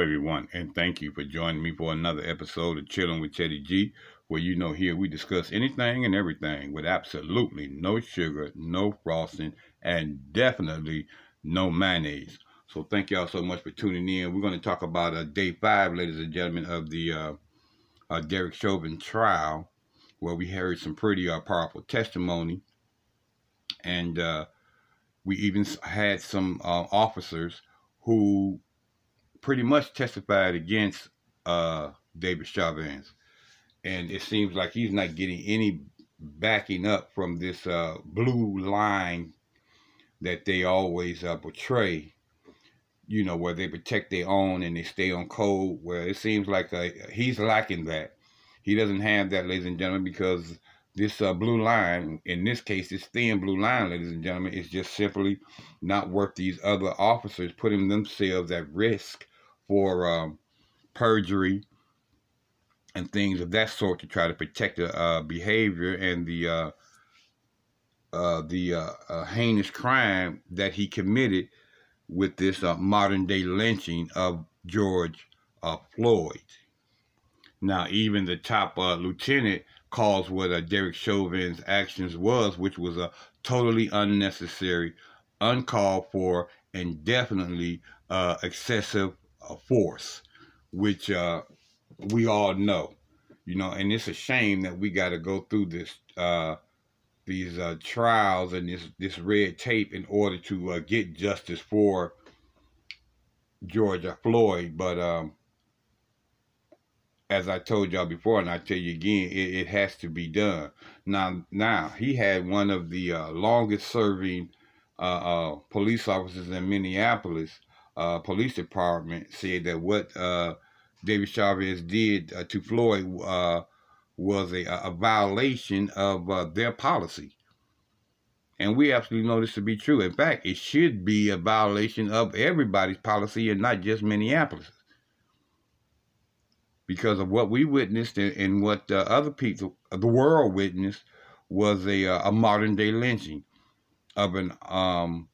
Everyone, and thank you for joining me for another episode of Chilling with Teddy G, where you know here we discuss anything and everything with absolutely no sugar, no frosting, and definitely no mayonnaise. So thank y'all so much for tuning in. We're going to talk about uh, day five, ladies and gentlemen, of the uh, uh, Derek Chauvin trial, where we heard some pretty uh, powerful testimony, and uh, we even had some uh, officers who pretty much testified against uh, David Chavez, And it seems like he's not getting any backing up from this uh, blue line that they always uh, portray, you know, where they protect their own and they stay on code, where it seems like uh, he's lacking that. He doesn't have that, ladies and gentlemen, because this uh, blue line, in this case, this thin blue line, ladies and gentlemen, is just simply not worth these other officers putting themselves at risk for um, perjury and things of that sort to try to protect the uh, behavior and the uh, uh, the uh, uh, heinous crime that he committed with this uh, modern day lynching of George Floyd. Now, even the top lieutenant calls what Derek Chauvin's actions was, which was a totally unnecessary, uncalled for, and definitely excessive force, which uh, we all know, you know, and it's a shame that we got to go through this, uh, these uh, trials and this this red tape in order to uh, get justice for Georgia Floyd. But um, as I told y'all before, and I tell you again, it, it, has to be done. Now, now he had one of the uh, longest serving uh, uh, police officers in Minneapolis uh, police department said that what uh, David Chavez did uh, to Floyd uh, was a, a, violation of uh, their policy. And we absolutely know this to be true. In fact, it should be a violation of everybody's policy and not just Minneapolis. Because of what we witnessed and, and what uh, other people, the world witnessed, was a, a modern day lynching of an um,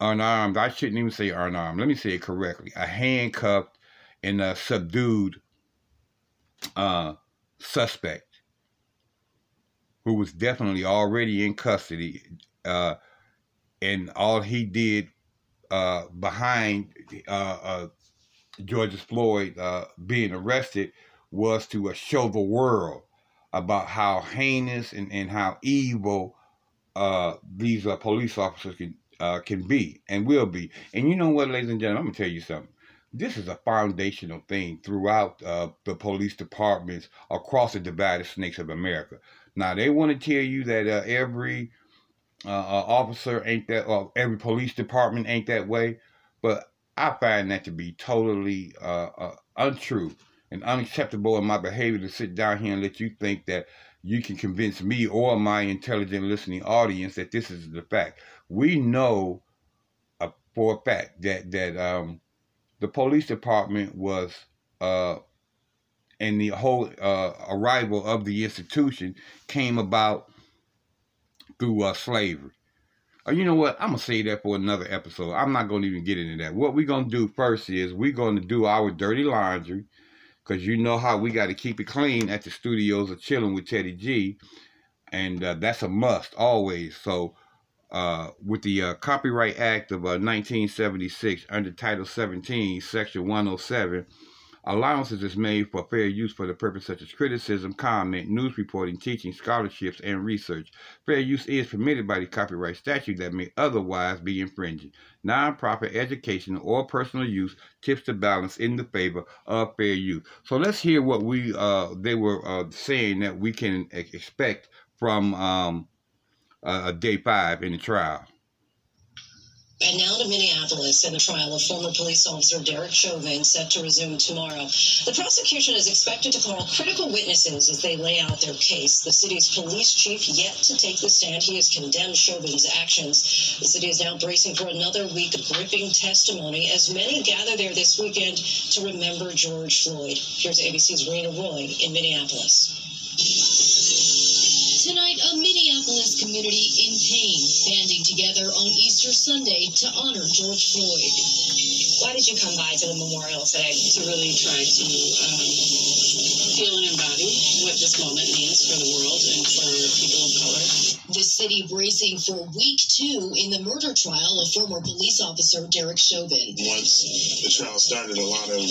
unarmed, I shouldn't even say unarmed, let me say it correctly, a handcuffed and a subdued uh, suspect who was definitely already in custody. Uh, and all he did uh, behind uh, uh, George Floyd uh, being arrested was to show the world about how heinous and, and how evil these police officers can uh, can be and will be. And you know what, ladies and gentlemen, I'm going to tell you something. This is a foundational thing throughout uh, the police departments across the divided snakes of America. Now, they want to tell you that uh, every uh, uh, officer ain't that, or every police department ain't that way, but I find that to be totally uh, untrue and unacceptable in my behavior to sit down here and let you think that you can convince me or my intelligent listening audience that this is the fact. We know uh, for a fact that that um, the police department was uh, and the whole uh, arrival of the institution came about through uh, slavery. Uh, you know what? I'm gonna say that for another episode. I'm not gonna even get into that. What we're gonna do first is we're gonna do our dirty laundry because you know how we got to keep it clean at the studios of chilling with Teddy G, and uh, that's a must always. So, uh, with the uh, Copyright Act of uh, 1976 uh, under Title 17, Section 107 Allowances is made for fair use for the purpose such as criticism, comment, news reporting, teaching, scholarships, and research. Fair use is permitted by the copyright statute that may otherwise be infringing. Nonprofit educational or personal use tips the balance in the favor of fair use. So let's hear what we uh, they were uh, saying that we can expect from um, uh, day five in the trial. And now to Minneapolis and the trial of former police officer Derek Chauvin set to resume tomorrow. The prosecution is expected to call critical witnesses as they lay out their case. The city's police chief yet to take the stand. He has condemned Chauvin's actions. The city is now bracing for another week of gripping testimony as many gather there this weekend to remember George Floyd. Here's ABC's Rena Roy in Minneapolis. Tonight, a Minneapolis community in pain, banding together on Easter Sunday to honor George Floyd. Why did you come by to the memorial today? To really try to um, feel and embody what this moment means for the world and for people of color. The city bracing for week two in the murder trial of former police officer Derek Chauvin. Once the trial started, a lot of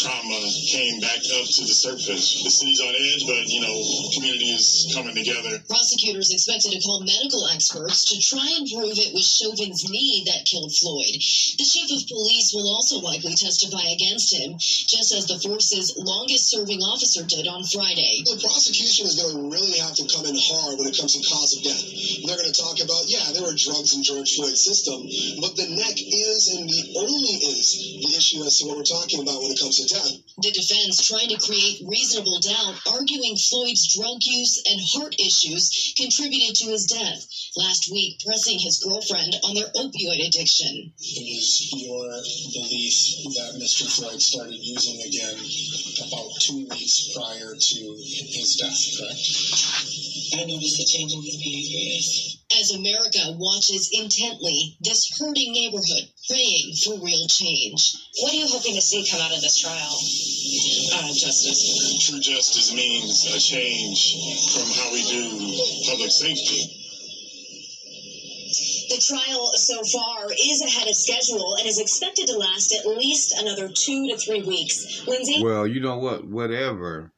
trauma came back up to the surface. The city's on edge, but you know, community is coming together. Prosecutors expected to call medical experts to try and prove it was Chauvin's knee that killed Floyd. The chief of police will also likely testify against him, just as the force's longest serving officer did on Friday. The prosecution is going to really have to come in hard when it comes to cause of death. They're going to talk about, yeah, there were drugs in George Floyd's system, but the neck is and the only is the issue as to what we're talking about when it comes to death. The defense trying to create reasonable doubt, arguing Floyd's drug use and heart issues contributed to his death. Last week, pressing his girlfriend on their opioid addiction. It was your belief that Mr. Floyd started using again about two weeks prior to his death, correct? I noticed a change in his behavior, yes. As America watches intently this hurting neighborhood, praying for real change. What are you hoping to see come out of this trial? Uh, justice. True justice means a change from how we do public safety. The trial so far is ahead of schedule and is expected to last at least another two to three weeks. Lindsay? Well, you know what? Whatever.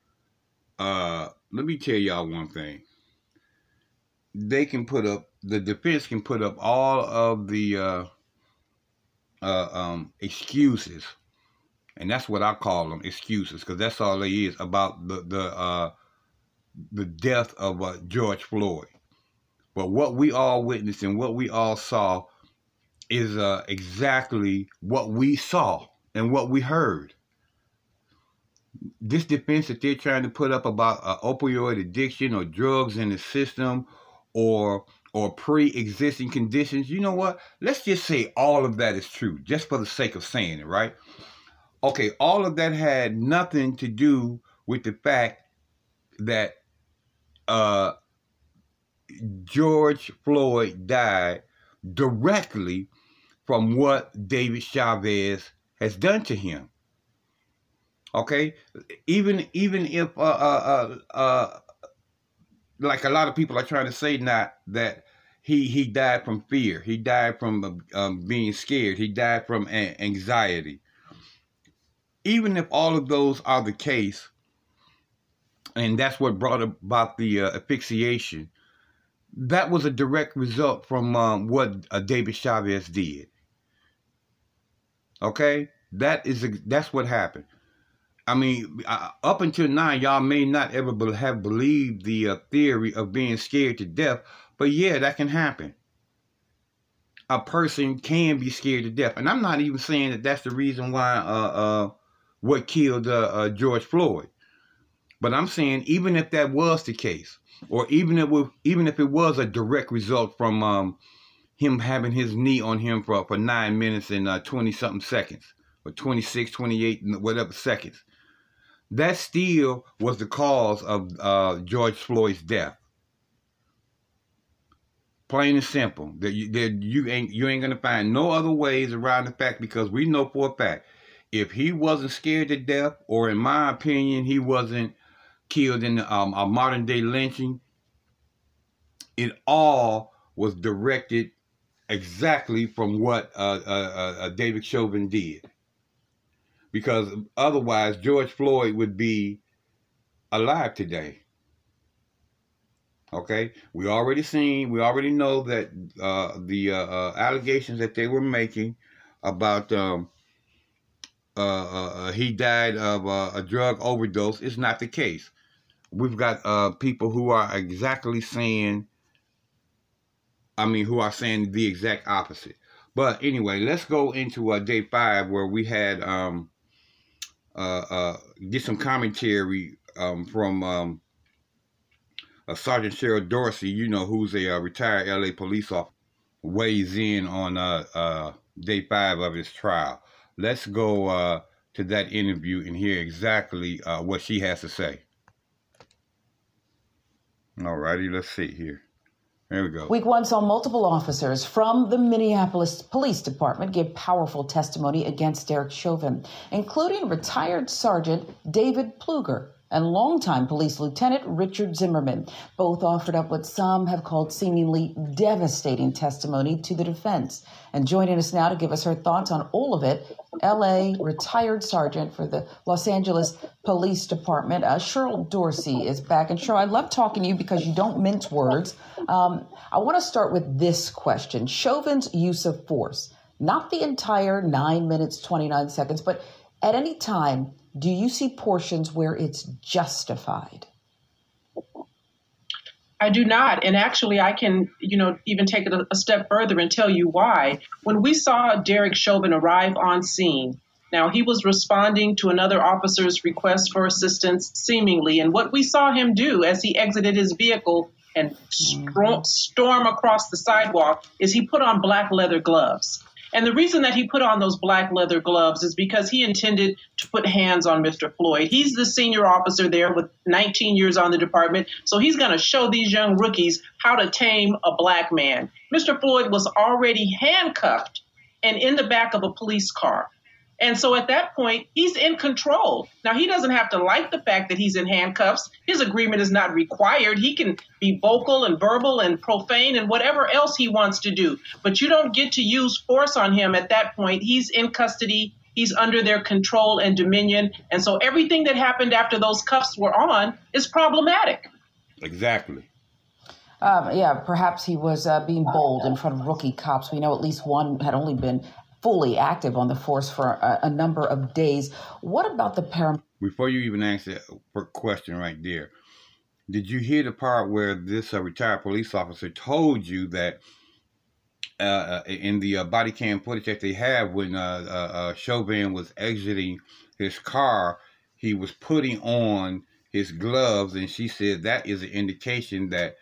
Uh, let me tell y'all one thing. They can put up the defense can put up all of the uh, uh, um, excuses, and that's what I call them excuses, because that's all they is about the the uh, the death of uh, George Floyd. But what we all witnessed and what we all saw is uh, exactly what we saw and what we heard. This defense that they're trying to put up about uh, opioid addiction or drugs in the system or or pre-existing conditions, you know what? Let's just say all of that is true, just for the sake of saying it, right? Okay, all of that had nothing to do with the fact that uh, George Floyd died directly from what David Chavez has done to him. Okay, even even if uh, uh, uh, uh, like a lot of people are trying to say not that he he died from fear, he died from um, being scared, he died from anxiety. Even if all of those are the case, and that's what brought about the uh, asphyxiation that was a direct result from um, what uh, David Chavez did. Okay, that is that's what happened. I mean, up until now, y'all may not ever be, have believed the uh, theory of being scared to death, but yeah, that can happen. A person can be scared to death, and I'm not even saying that that's the reason why uh, uh, what killed uh, uh, George Floyd. But I'm saying even if that was the case, or even if even if it was a direct result from um, him having his knee on him for, for nine minutes and uh, 20 something seconds, or 26, 28, whatever seconds, that still was the cause of uh, George Floyd's death. Plain and simple. That you, that you ain't you ain't gonna find no other ways around the fact because we know for a fact if he wasn't scared to death, or in my opinion, he wasn't killed in um, a modern day lynching, it all was directed exactly from what uh, uh, uh, David Chauvin did. Because otherwise, George Floyd would be alive today. Okay, we already seen, we already know that uh, the uh, uh, allegations that they were making about um, he died of a drug overdose is not the case we've got uh, people who are exactly saying, I mean, who are saying the exact opposite. But anyway, let's go into uh, day five where we had um, uh, uh, get some commentary um, from um, uh, Sergeant Cheryl Dorsey, you know, who's a uh, retired LA police officer, weighs in on uh, uh, day five of his trial. Let's go uh, to that interview and hear exactly uh, what she has to say. All righty, let's see here. There we go. Week one saw multiple officers from the Minneapolis Police Department give powerful testimony against Derek Chauvin, including retired Sergeant David Pleoger and longtime police lieutenant Richard Zimmerman. Both offered up what some have called seemingly devastating testimony to the defense. And joining us now to give us her thoughts on all of it, LA retired sergeant for the Los Angeles Police Department, uh, Cheryl Dorsey, is back. And Cheryl, I love talking to you because you don't mince words. Um, I want to start with this question Chauvin's use of force, not the entire nine minutes, 29 seconds, but at any time, do you see portions where it's justified? I do not. And actually, I can, you know, even take it a, a step further and tell you why. When we saw Derek Chauvin arrive on scene, now he was responding to another officer's request for assistance, seemingly. And what we saw him do as he exited his vehicle and mm. storm across the sidewalk is he put on black leather gloves. And the reason that he put on those black leather gloves is because he intended to put hands on Mr. Floyd. He's the senior officer there with 19 years on the department, so he's going to show these young rookies how to tame a black man. Mr. Floyd was already handcuffed and in the back of a police car. And so at that point, he's in control. Now, he doesn't have to like the fact that he's in handcuffs. His agreement is not required. He can be vocal and verbal and profane and whatever else he wants to do. But you don't get to use force on him at that point. He's in custody. He's under their control and dominion. And so everything that happened after those cuffs were on is problematic. Exactly. Um, yeah, perhaps he was uh, being bold in front of rookie cops. We know at least one had only been fully active on the force for a, a number of days. What about the param? Before you even ask that question right there, did you hear the part where this uh, retired police officer told you that uh, uh in the uh, body cam footage that they have when uh, uh, Chauvin was exiting his car, he was putting on his gloves, and she said that is an indication that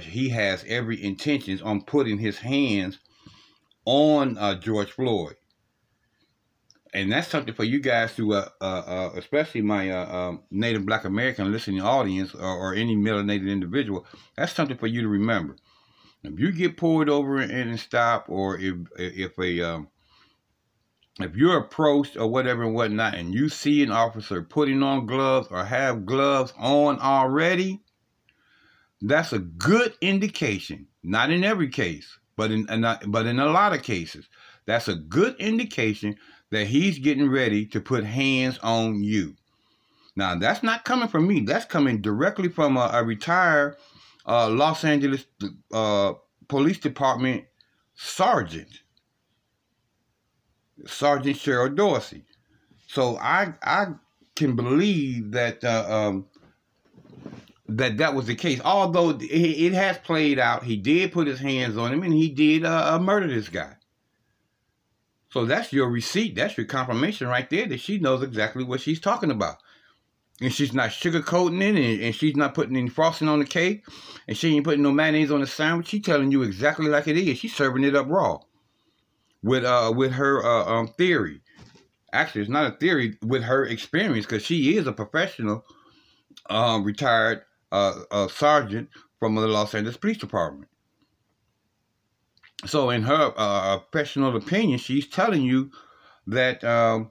he has every intentions on putting his hands on uh, George Floyd. And that's something for you guys to, uh, uh, uh especially my uh, um, Native Black American listening audience or, or, any melanated individual, that's something for you to remember. If you get pulled over and, stop, or if if a um, if you're approached or whatever and whatnot, and you see an officer putting on gloves or have gloves on already, that's a good indication. Not in every case, but in, but in a lot of cases, that's a good indication that he's getting ready to put hands on you. Now, that's not coming from me. That's coming directly from a, a retired uh, Los Angeles uh, Police Department sergeant, Sergeant Cheryl Dorsey. So I I can believe that uh, um, that that was the case. Although it, has played out, he did put his hands on him and he did uh, uh, murder this guy. So that's your receipt. That's your confirmation right there that she knows exactly what she's talking about. And she's not sugarcoating it and, and she's not putting any frosting on the cake and she ain't putting no mayonnaise on the sandwich. She's telling you exactly like it is. She's serving it up raw with uh with her uh, um theory. Actually, it's not a theory with her experience because she is a professional, um, retired uh, a sergeant from the Los Angeles Police Department. So, in her uh, professional opinion, she's telling you that um,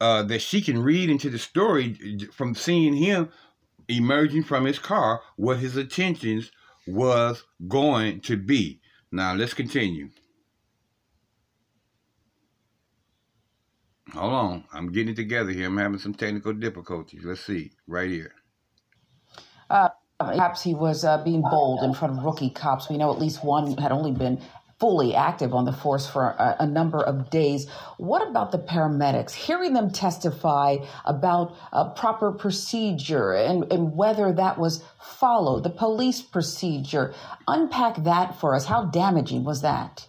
uh, that she can read into the story from seeing him emerging from his car what his intentions was going to be. Now, let's continue. Hold on. I'm getting it together here. I'm having some technical difficulties. Let's see. Right here. Uh, perhaps he was uh, being bold in front of rookie cops. We know at least one had only been fully active on the force for a, a, number of days. What about the paramedics? Hearing them testify about a proper procedure and, and whether that was followed, the police procedure. Unpack that for us. How damaging was that?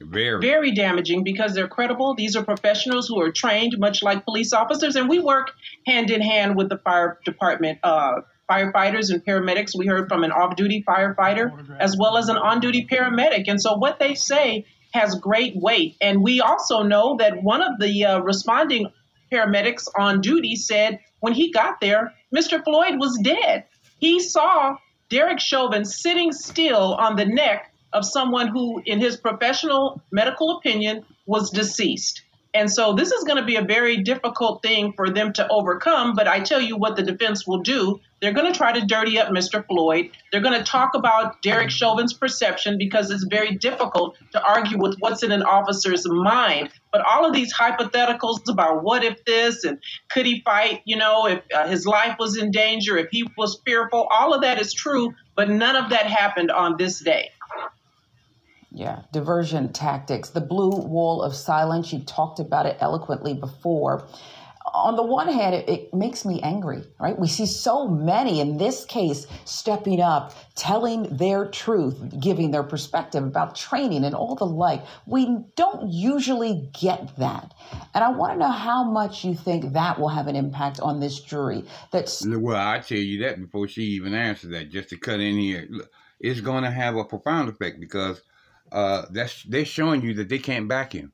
Very. Very damaging because they're credible. These are professionals who are trained, much like police officers, and we work hand in hand with the fire department. Uh, firefighters and paramedics. We heard from an off duty firefighter as well as an on duty paramedic. And so what they say has great weight. And we also know that one of the uh, responding paramedics on duty said when he got there, Mr. Floyd was dead. He saw Derek Chauvin sitting still on the neck of someone who, in his professional medical opinion, was deceased. And so this is going to be a very difficult thing for them to overcome. But I tell you what the defense will do. They're going to try to dirty up Mr. Floyd. They're going to talk about Derek Chauvin's perception because it's very difficult to argue with what's in an officer's mind. But all of these hypotheticals about what if this and could he fight, you know, if uh, his life was in danger, if he was fearful, all of that is true. But none of that happened on this day. Yeah, diversion tactics, the blue wall of silence. You talked about it eloquently before. On the one hand, it, it, makes me angry, right? We see so many in this case stepping up, telling their truth, giving their perspective about training and all the like. We don't usually get that. And I want to know how much you think that will have an impact on this jury. That's well, I tell you that before she even answers that, just to cut in here. It's going to have a profound effect because uh, that's they're showing you that they can't back him.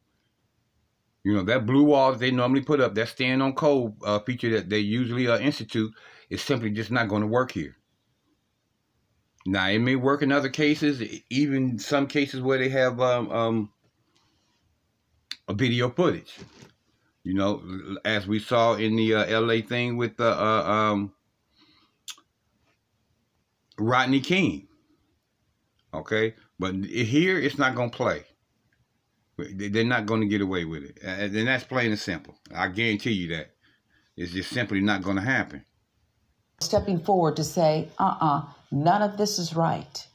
You know that blue wall that they normally put up, that stand on code uh, feature that they usually uh, institute, is simply just not going to work here. Now it may work in other cases, even some cases where they have um, um, a video footage. You know, as we saw in the uh, L.A. thing with the uh, um, Rodney King. Okay, but here, it's not going to play. They're not going to get away with it. And that's plain and simple. I guarantee you that. It's just simply not going to happen. Stepping forward to say, uh uh-uh, uh, none of this is right.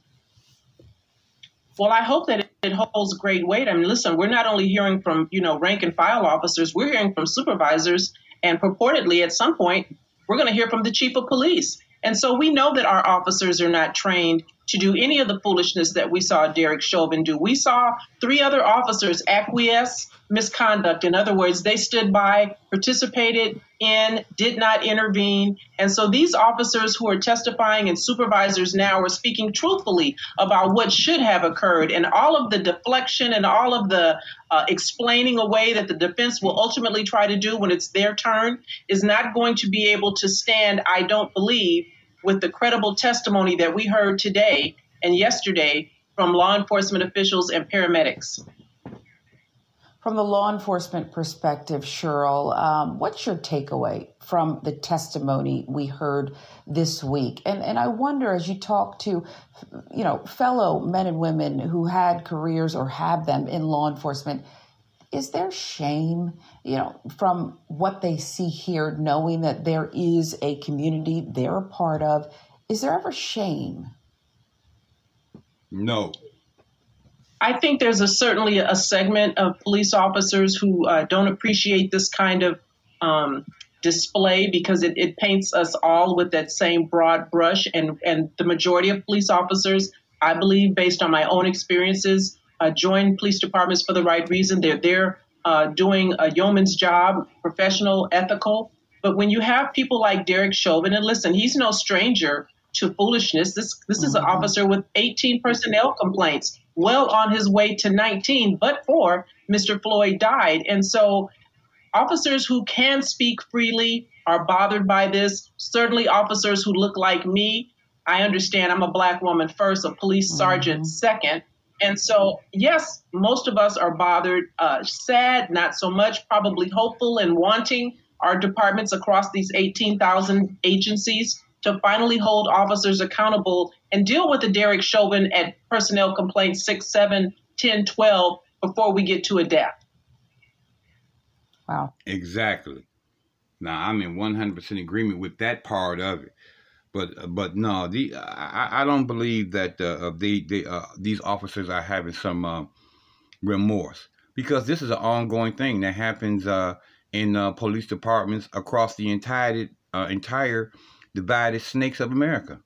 Well, I hope that it holds great weight. I mean, listen, we're not only hearing from, you know, rank and file officers, we're hearing from supervisors, and purportedly at some point, we're going to hear from the chief of police. And so we know that our officers are not trained to do any of the foolishness that we saw Derek Chauvin do. We saw three other officers acquiesce misconduct. In other words, they stood by, participated in, did not intervene. And so these officers who are testifying and supervisors now are speaking truthfully about what should have occurred. And all of the deflection and all of the uh, explaining away that the defense will ultimately try to do when it's their turn is not going to be able to stand, I don't believe, with the credible testimony that we heard today and yesterday from law enforcement officials and paramedics. From the law enforcement perspective, Cheryl, um, what's your takeaway from the testimony we heard this week? And and I wonder, as you talk to, you know, fellow men and women who had careers or have them in law enforcement, is there shame, you know, from what they see here, knowing that there is a community they're a part of? Is there ever shame? No. I think there's a certainly a segment of police officers who uh, don't appreciate this kind of um, display because it, it paints us all with that same broad brush. And, and the majority of police officers, I believe, based on my own experiences, uh, join police departments for the right reason. They're there uh, doing a yeoman's job, professional, ethical. But when you have people like Derek Chauvin, and listen, he's no stranger to foolishness. This this is an mm-hmm. officer with 18 personnel complaints, well on his way to 19, but for Mr. Floyd died. And so officers who can speak freely are bothered by this. Certainly officers who look like me. I understand I'm a black woman first, a police sergeant mm-hmm. second. And so, yes, most of us are bothered, uh, sad, not so much, probably hopeful and wanting our departments across these 18,000 agencies to finally hold officers accountable and deal with the Derek Chauvin at personnel complaints 6, 7, 10, 12 before we get to a death. Wow. Exactly. Now, I'm in 100% agreement with that part of it. But but no, the I, I don't believe that uh, uh, these officers are having some uh, remorse because this is an ongoing thing that happens uh, in uh, police departments across the entire uh, entire divided snakes of America.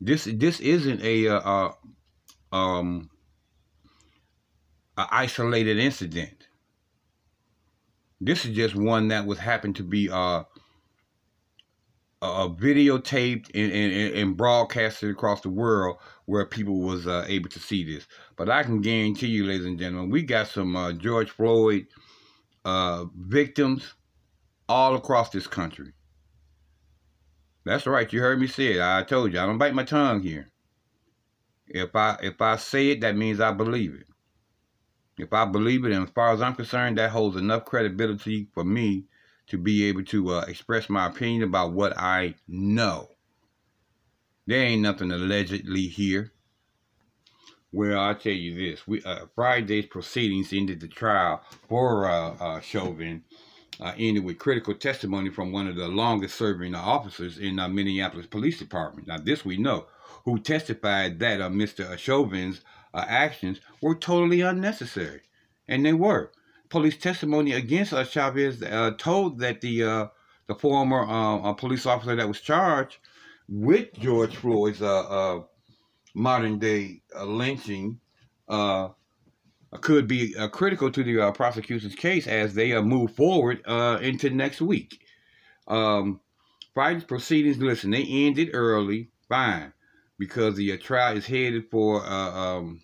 This this isn't a um, an isolated incident. This is just one that was happened to be uh, uh, videotaped and, and, and, broadcasted across the world where people was uh, able to see this. But I can guarantee you, ladies and gentlemen, we got some uh, George Floyd uh, victims all across this country. That's right. You heard me say it. I told you. I don't bite my tongue here. If I if I say it, that means I believe it. If I believe it, and as far as I'm concerned, that holds enough credibility for me to be able to uh, express my opinion about what I know. There ain't nothing allegedly here. Well, I'll tell you this. We uh, Friday's proceedings ended the trial for uh, uh, Chauvin uh, ended with critical testimony from one of the longest serving officers in the Minneapolis Police Department. Now, this we know, who testified that uh, Mr. Chauvin's actions were totally unnecessary. And they were. Police testimony against uh, Chavez uh, told that the uh, the former uh, police officer that was charged with George Floyd's modern day lynching could be uh, critical to the uh, prosecution's case as they uh, move forward uh, into next week. Um, Friday's proceedings, listen, they ended early, fine, because the uh, trial is headed for uh, um,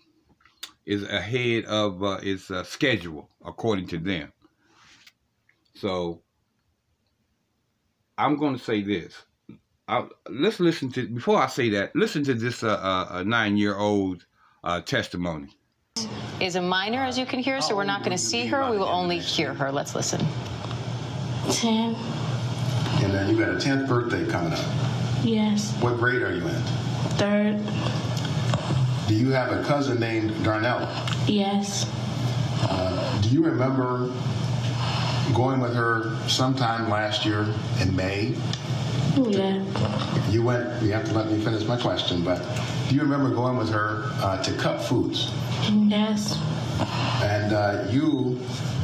is ahead of uh, its uh, schedule according to them. So I'm going to say this. I, let's listen to before I say that. Listen to this uh, nine-year-old testimony is a minor, as you can hear, so we're not going to see her. We will only hear her. Let's listen. 10. And then you got a 10th birthday coming up. Yes. What grade are you in? Third. Do you have a cousin named Darnella? Yes. Uh, do you remember going with her sometime last year in May? Yeah. You went, you have to let me finish my question, but do you remember going with her uh, to Cup Foods? Yes. And uh, you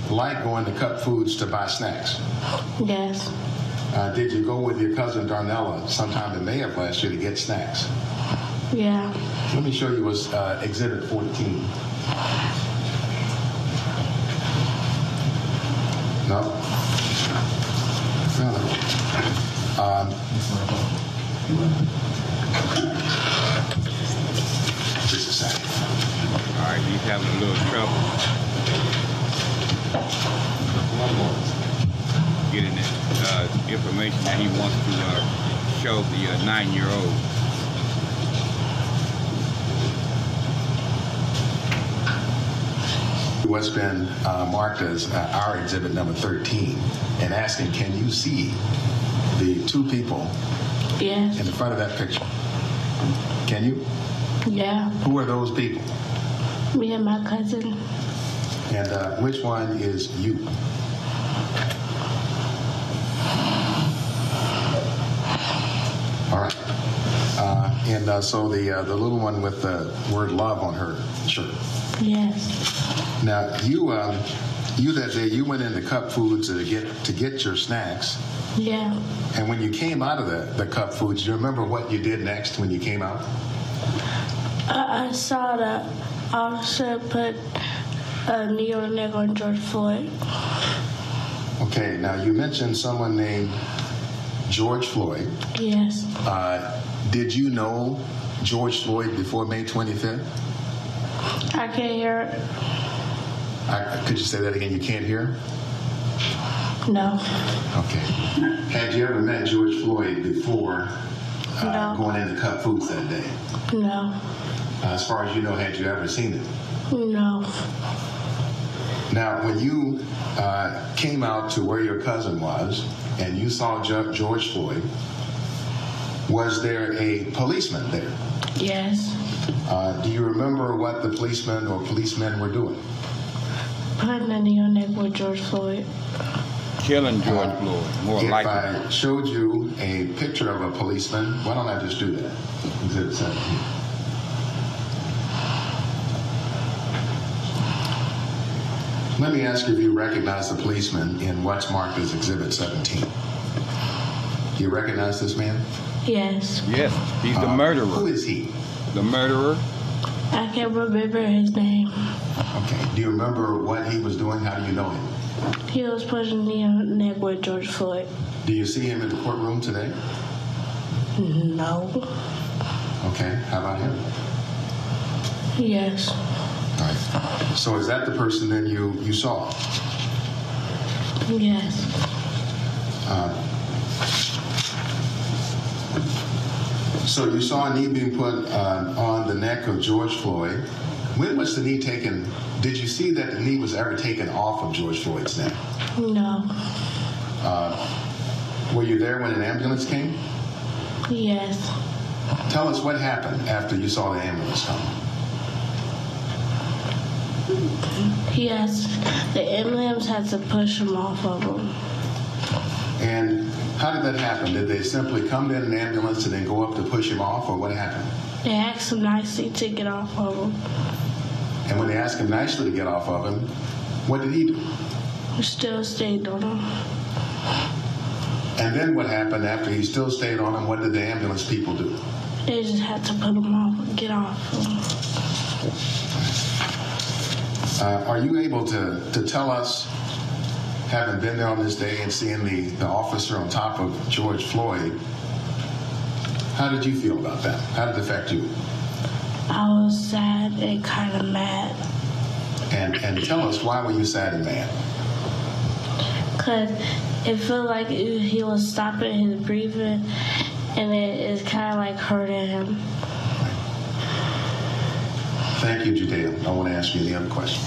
like going to Cup Foods to buy snacks? Yes. Uh, did you go with your cousin Darnella sometime in May of last year to get snacks? Yeah. Let me show you what's uh, Exhibit 14. No? No. Um, just a second. All right, he's having a little trouble. Getting the uh, information that he wants to uh, show the uh, nine-year-old. What's been uh, marked as uh, our exhibit number 13 and asking, can you see the two people yes. in the front of that picture? Can you? Yeah. Who are those people? Me and my cousin. And uh, which one is you? All right. Uh, and uh, so the uh, the little one with the word love on her shirt. Yes. Now you um, you that day you went into Cup Foods to get to get your snacks. Yeah. And when you came out of the, the Cup Foods, do you remember what you did next when you came out? I, I saw the officer put a neon neck on George Floyd. Okay, now you mentioned someone named George Floyd. Yes. Uh, did you know George Floyd before May 25th? I can't hear it. I, could you say that again? You can't hear? No. Okay. Had you ever met George Floyd before uh, no. going into Cup Foods that day? No. Uh, as far as you know, had you ever seen it? No. Now, when you uh, came out to where your cousin was and you saw George Floyd, was there a policeman there? Yes. Uh, do you remember what the policeman or policemen were doing? Putting a knee on neck with George Floyd. Killing George uh, Floyd, more if likely. If I showed you a picture of a policeman, why don't I just do that? Exhibit 17. Let me ask if you recognize the policeman in what's marked as Exhibit 17. Do you recognize this man? Yes. Yes, he's the uh, murderer. Who is he? The murderer? I can't remember his name. Okay. Do you remember what he was doing? How do you know him? He was pushing the neck with George Floyd. Do you see him in the courtroom today? No. Okay. How about him? Yes. All right. So is that the person then you you saw? Yes. Uh, so you saw a knee being put uh, on the neck of George Floyd. When was the knee taken? Did you see that the knee was ever taken off of George Floyd's neck? No. Uh, were you there when an ambulance came? Yes. Tell us what happened after you saw the ambulance come. Yes. The ambulance had to push him off of him. And how did that happen? Did they simply come in an ambulance and then go up to push him off, or what happened? They asked him nicely to get off of him. And when they asked him nicely to get off of him, what did he do? He still stayed on him. And then what happened after he still stayed on him? What did the ambulance people do? They just had to put him off, and get off him. Uh, are you able to, to tell us, having been there on this day and seeing the, the officer on top of George Floyd, how did you feel about that? How did it affect you? I was sad and kind of mad. And, and tell us, why were you sad and mad? Because it felt like it, he was stopping his breathing and it is kind of like hurting him. Thank you, Judeah. I want to ask you the other question.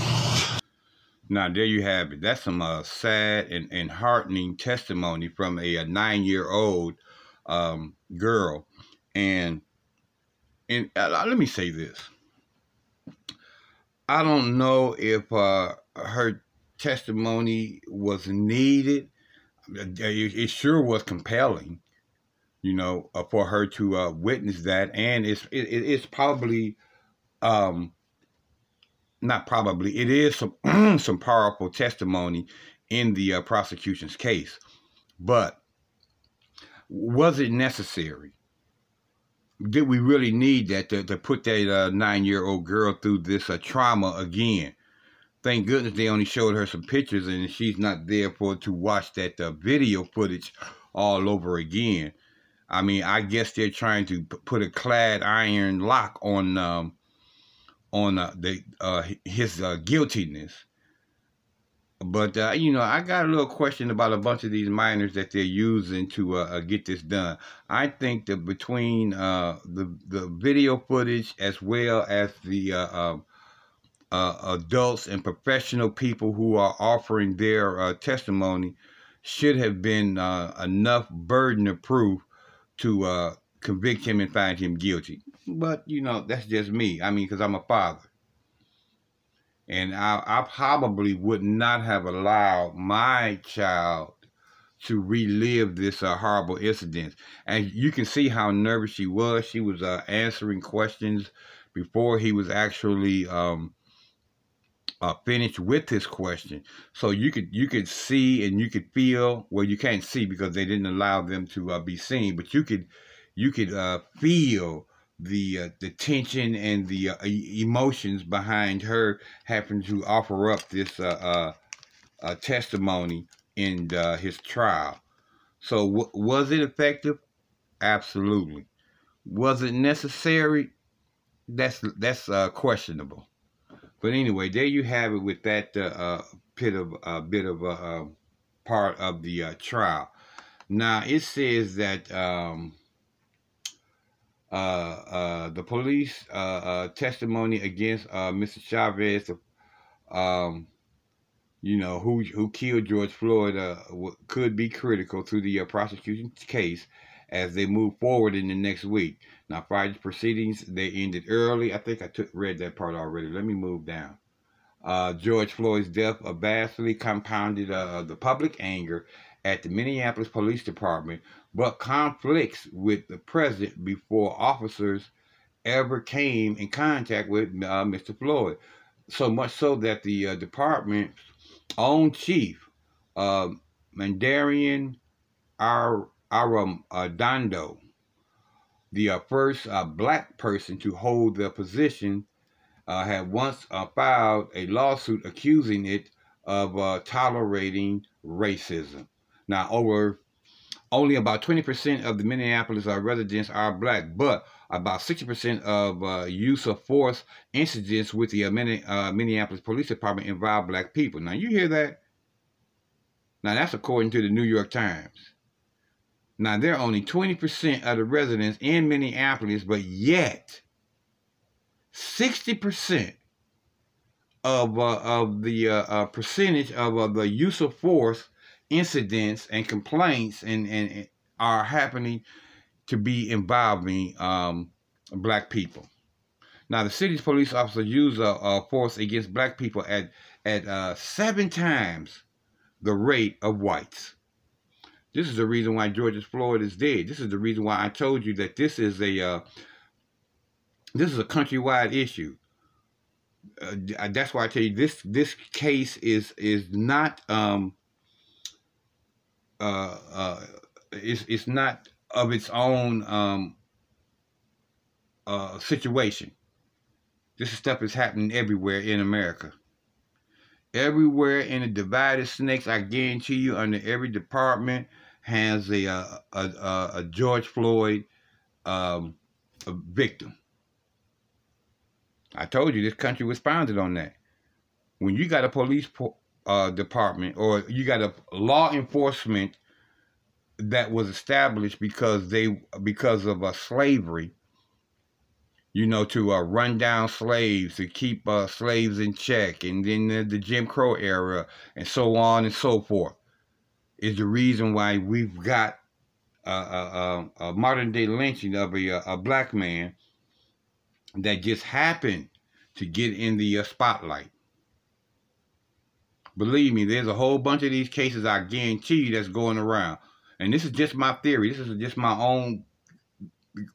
Now there you have it. That's some uh, sad and, and heartening testimony from a, a nine-year-old um, girl, and and uh, let me say this. I don't know if uh, her testimony was needed. It, it sure was compelling, you know, uh, for her to uh, witness that, and it's it, it's probably um, not probably it is some some powerful testimony in the uh, prosecution's case but was it necessary did we really need that to, to put that uh, nine-year-old girl through this uh, trauma again thank goodness they only showed her some pictures and she's not there for to watch that uh, video footage all over again i mean i guess they're trying to put a clad iron lock on um, on uh, the uh, his uh, guiltiness. But uh, you know, I got a little question about a bunch of these miners that they're using to uh, uh, get this done. I think that between the the video footage as well as the um, adults and professional people who are offering their testimony should have been enough burden of proof to convict him and find him guilty. But, you know, that's just me. I mean, because I'm a father. And I, I probably would not have allowed my child to relive this uh, horrible incident. And you can see how nervous she was. She was uh, answering questions before he was actually um, uh, finished with his question. So you could you could see and you could feel. Well, you can't see because they didn't allow them to uh, be seen, but you could you could uh, feel the uh, the tension and the uh, emotions behind her having to offer up this uh, uh, testimony in uh, his trial. So w- was it effective? Absolutely. Was it necessary? That's that's uh, questionable. But anyway, there you have it with that bit of a bit of a part of the trial. Now it says that. Um, the police uh, uh, testimony against uh, Mr. Chavez, um, you know, who who killed George Floyd, uh, could be critical to the prosecution's case as they move forward in the next week. Now, Friday's proceedings they ended early. I think I took read that part already. Let me move down. George Floyd's death vastly compounded the public anger at the Minneapolis Police Department, but conflicts with the president before officers ever came in contact with uh, Mr. Floyd. So much so that the uh, department's own chief, uh, Mandarian Ar- Arradondo, the uh, first uh, black person to hold the position, uh, had once uh, filed a lawsuit accusing it of uh, tolerating racism. Now, over only about 20% of the Minneapolis uh, residents are black, but about 60% of uh, use of force incidents with the uh, Minneapolis Police Department involve black people. Now, you hear that? Now, that's according to the New York Times. Now, there are only 20% of the residents in Minneapolis, but yet 60% of, uh, of the uh, uh, percentage of uh, the use of force incidents and complaints and, and, are happening to be involving um, black people. Now, the city's police officers use a, a force against black people at at uh, seven times the rate of whites. This is the reason why George Floyd is dead. This is the reason why I told you that this is a uh, this is a countrywide issue. Uh, that's why I tell you this this case is is not um uh uh it's it's not of its own um uh situation. This stuff is happening everywhere in America. Everywhere in the divided snakes, I guarantee you, under every department has a uh, a, a, a George Floyd um, a victim. I told you this country was founded on that. When you got a police uh, department or you got a law enforcement that was established because they because of uh, slavery, you know, to uh, run down slaves, to keep uh, slaves in check, and then the, the Jim Crow era, and so on and so forth, is the reason why we've got a, a, a modern day lynching of a, a black man that just happened to get in the uh, spotlight. Believe me, there's a whole bunch of these cases I guarantee you that's going around. And this is just my theory. This is just my own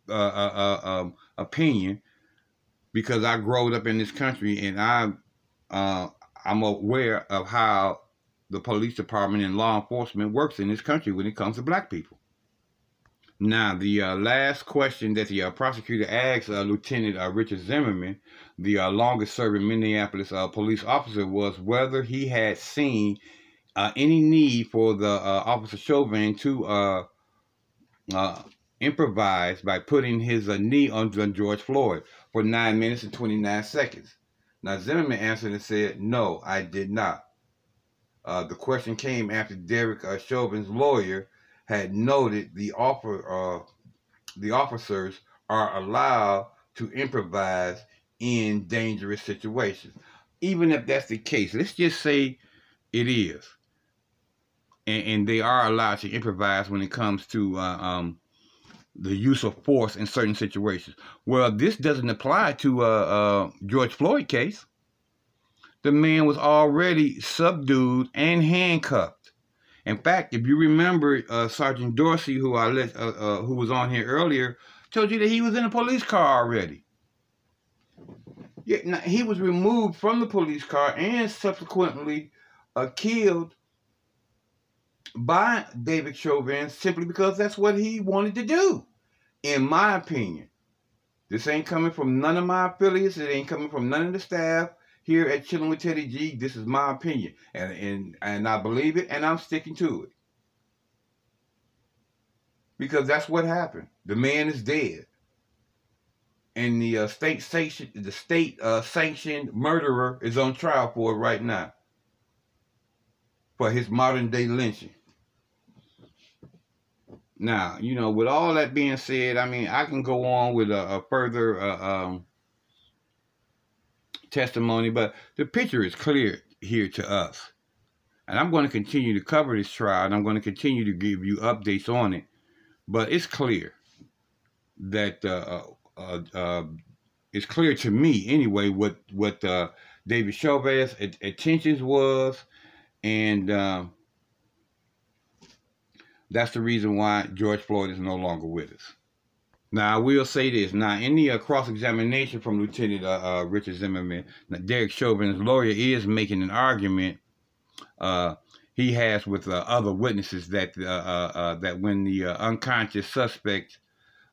uh, uh, uh um, opinion because I grew up in this country and I, uh, I'm aware of how the police department and law enforcement works in this country when it comes to black people. Now, the uh, last question that the uh, prosecutor asked Lieutenant Richard Zimmerman, the uh, longest serving Minneapolis uh, police officer, was whether he had seen uh, any need for the uh, Officer Chauvin to uh, improvise by putting his knee on George Floyd for 9 minutes and 29 seconds. Now, Zimmerman answered and said, No, I did not. the question came after Derek Chauvin's lawyer had noted the offer uh, the officers are allowed to improvise in dangerous situations. Even if that's the case, let's just say it is. And, and they are allowed to improvise when it comes to uh, um, the use of force in certain situations. Well, this doesn't apply to uh, uh, George Floyd case. The man was already subdued and handcuffed. In fact, if you remember, uh, Sergeant Dorsey, who I let, uh, uh, who was on here earlier, told you that he was in a police car already. Yeah, he was removed from the police car and subsequently uh, killed by David Chauvin simply because that's what he wanted to do, in my opinion. This ain't coming from none of my affiliates. It ain't coming from none of the staff here at Chilling with Teddy G. This is my opinion, and and and I believe it, and I'm sticking to it because that's what happened. The man is dead, and the uh, state sanctioned the state uh, sanctioned murderer is on trial for it right now for his modern day lynching. Now, you know, with all that being said, I mean, I can go on with a, a further uh, um, testimony, but the picture is clear here to us. And I'm going to continue to cover this trial, and I'm going to continue to give you updates on it. But it's clear that uh, uh, uh, it's clear to me anyway what what uh, David Chauvin's intentions was, and uh, that's the reason why George Floyd is no longer with us. Now, I will say this. Now, in the uh, cross-examination from Lieutenant uh, uh, Richard Zimmerman, Derek Chauvin's lawyer is making an argument uh, he has with uh, other witnesses that uh, that when the unconscious suspect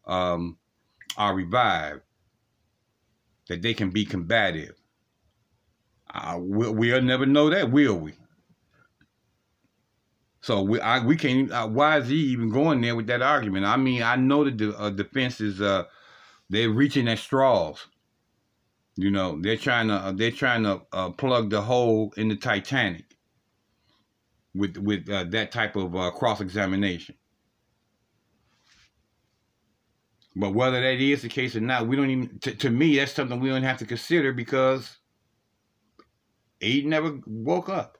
um, are revived, that they can be combative. Uh, we, we'll never know that, will we? So we I, we can't. Uh, why is he even going there with that argument? I mean, I know that the uh, defense is uh, they're reaching at straws. You know, they're trying to uh, they're trying to uh, plug the hole in the Titanic with with that type of cross examination. But whether that is the case or not, we don't even. To, to me, that's something we don't have to consider because he never woke up.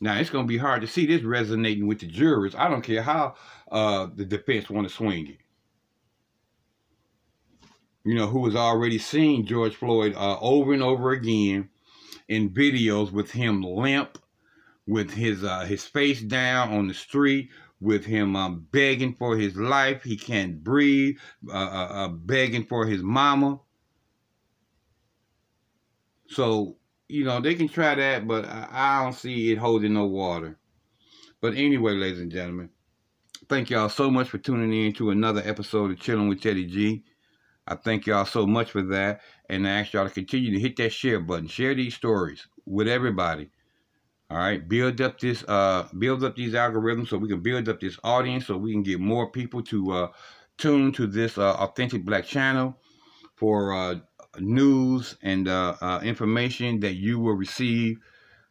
Now it's going to be hard to see this resonating with the jurors. I don't care how uh, the defense want to swing it. You know, who has already seen George Floyd uh, over and over again in videos with him limp, with his uh, his face down on the street, with him um, begging for his life. He can't breathe, uh, uh, uh, begging for his mama. So, you know, they can try that, but I, I don't see it holding no water. But anyway, ladies and gentlemen, thank y'all so much for tuning in to another episode of Chilling with Teddy G. I thank y'all so much for that. And I ask y'all to continue to hit that share button. Share these stories with everybody. All right, build up this, uh, build up these algorithms so we can build up this audience so we can get more people to uh, tune to this uh, authentic black channel for uh, news and uh, uh, information that you will receive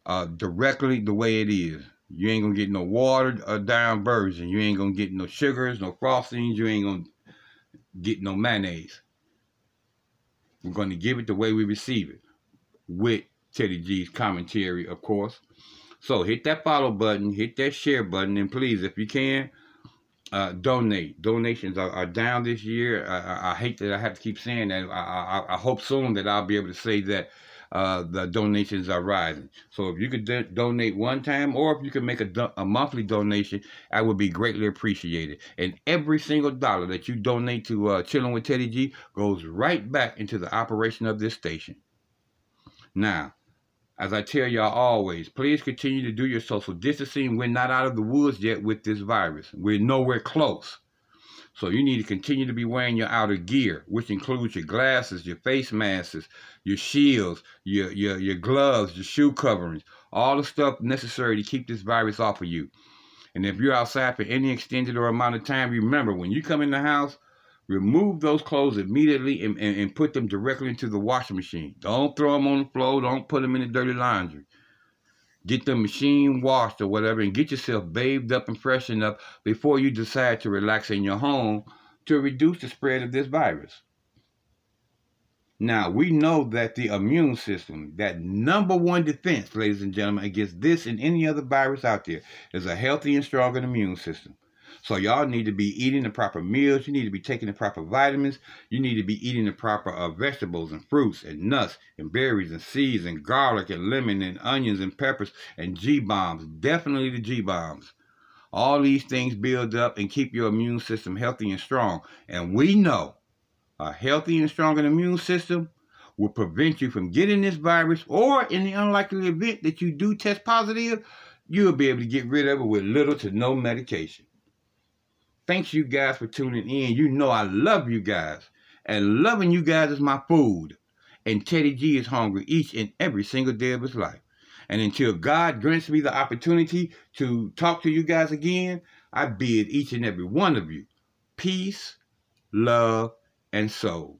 uh, directly the way it is. You ain't gonna get no watered uh, down version. You ain't gonna get no sugars, no frostings. You ain't gonna get no mayonnaise. We're gonna give it the way we receive it, with Teddy G's commentary, of course. So hit that follow button, hit that share button, and please, if you can, uh, donate. Donations are, are down this year. I, I, I, hate that I have to keep saying that. I, I, hope soon that I'll be able to say that uh, the donations are rising. So if you could do donate one time, or if you could make a, do a monthly donation, I would be greatly appreciated. And every single dollar that you donate to uh, Chilling with Teddy G goes right back into the operation of this station. Now, as I tell y'all always, please continue to do your social distancing. We're not out of the woods yet with this virus. We're nowhere close. So you need to continue to be wearing your outer gear, which includes your glasses, your face masks, your shields, your, your, your gloves, your shoe coverings, all the stuff necessary to keep this virus off of you. And if you're outside for any extended or amount of time, remember when you come in the house, remove those clothes immediately and, and, and, put them directly into the washing machine. Don't throw them on the floor. Don't put them in the dirty laundry. Get the machine washed or whatever and get yourself bathed up and freshened up before you decide to relax in your home to reduce the spread of this virus. Now, we know that the immune system, that number one defense, ladies and gentlemen, against this and any other virus out there, is a healthy and strong immune system. So y'all need to be eating the proper meals. You need to be taking the proper vitamins. You need to be eating the proper uh, vegetables and fruits and nuts and berries and seeds and garlic and lemon and onions and peppers and G-bombs. Definitely the G-bombs. All these things build up and keep your immune system healthy and strong. And we know a healthy and strong immune system will prevent you from getting this virus or in the unlikely event that you do test positive, you'll be able to get rid of it with little to no medication. Thanks you guys for tuning in. You know I love you guys. And loving you guys is my food. And Teddy G is hungry each and every single day of his life. And until God grants me the opportunity to talk to you guys again, I bid each and every one of you peace, love, and soul.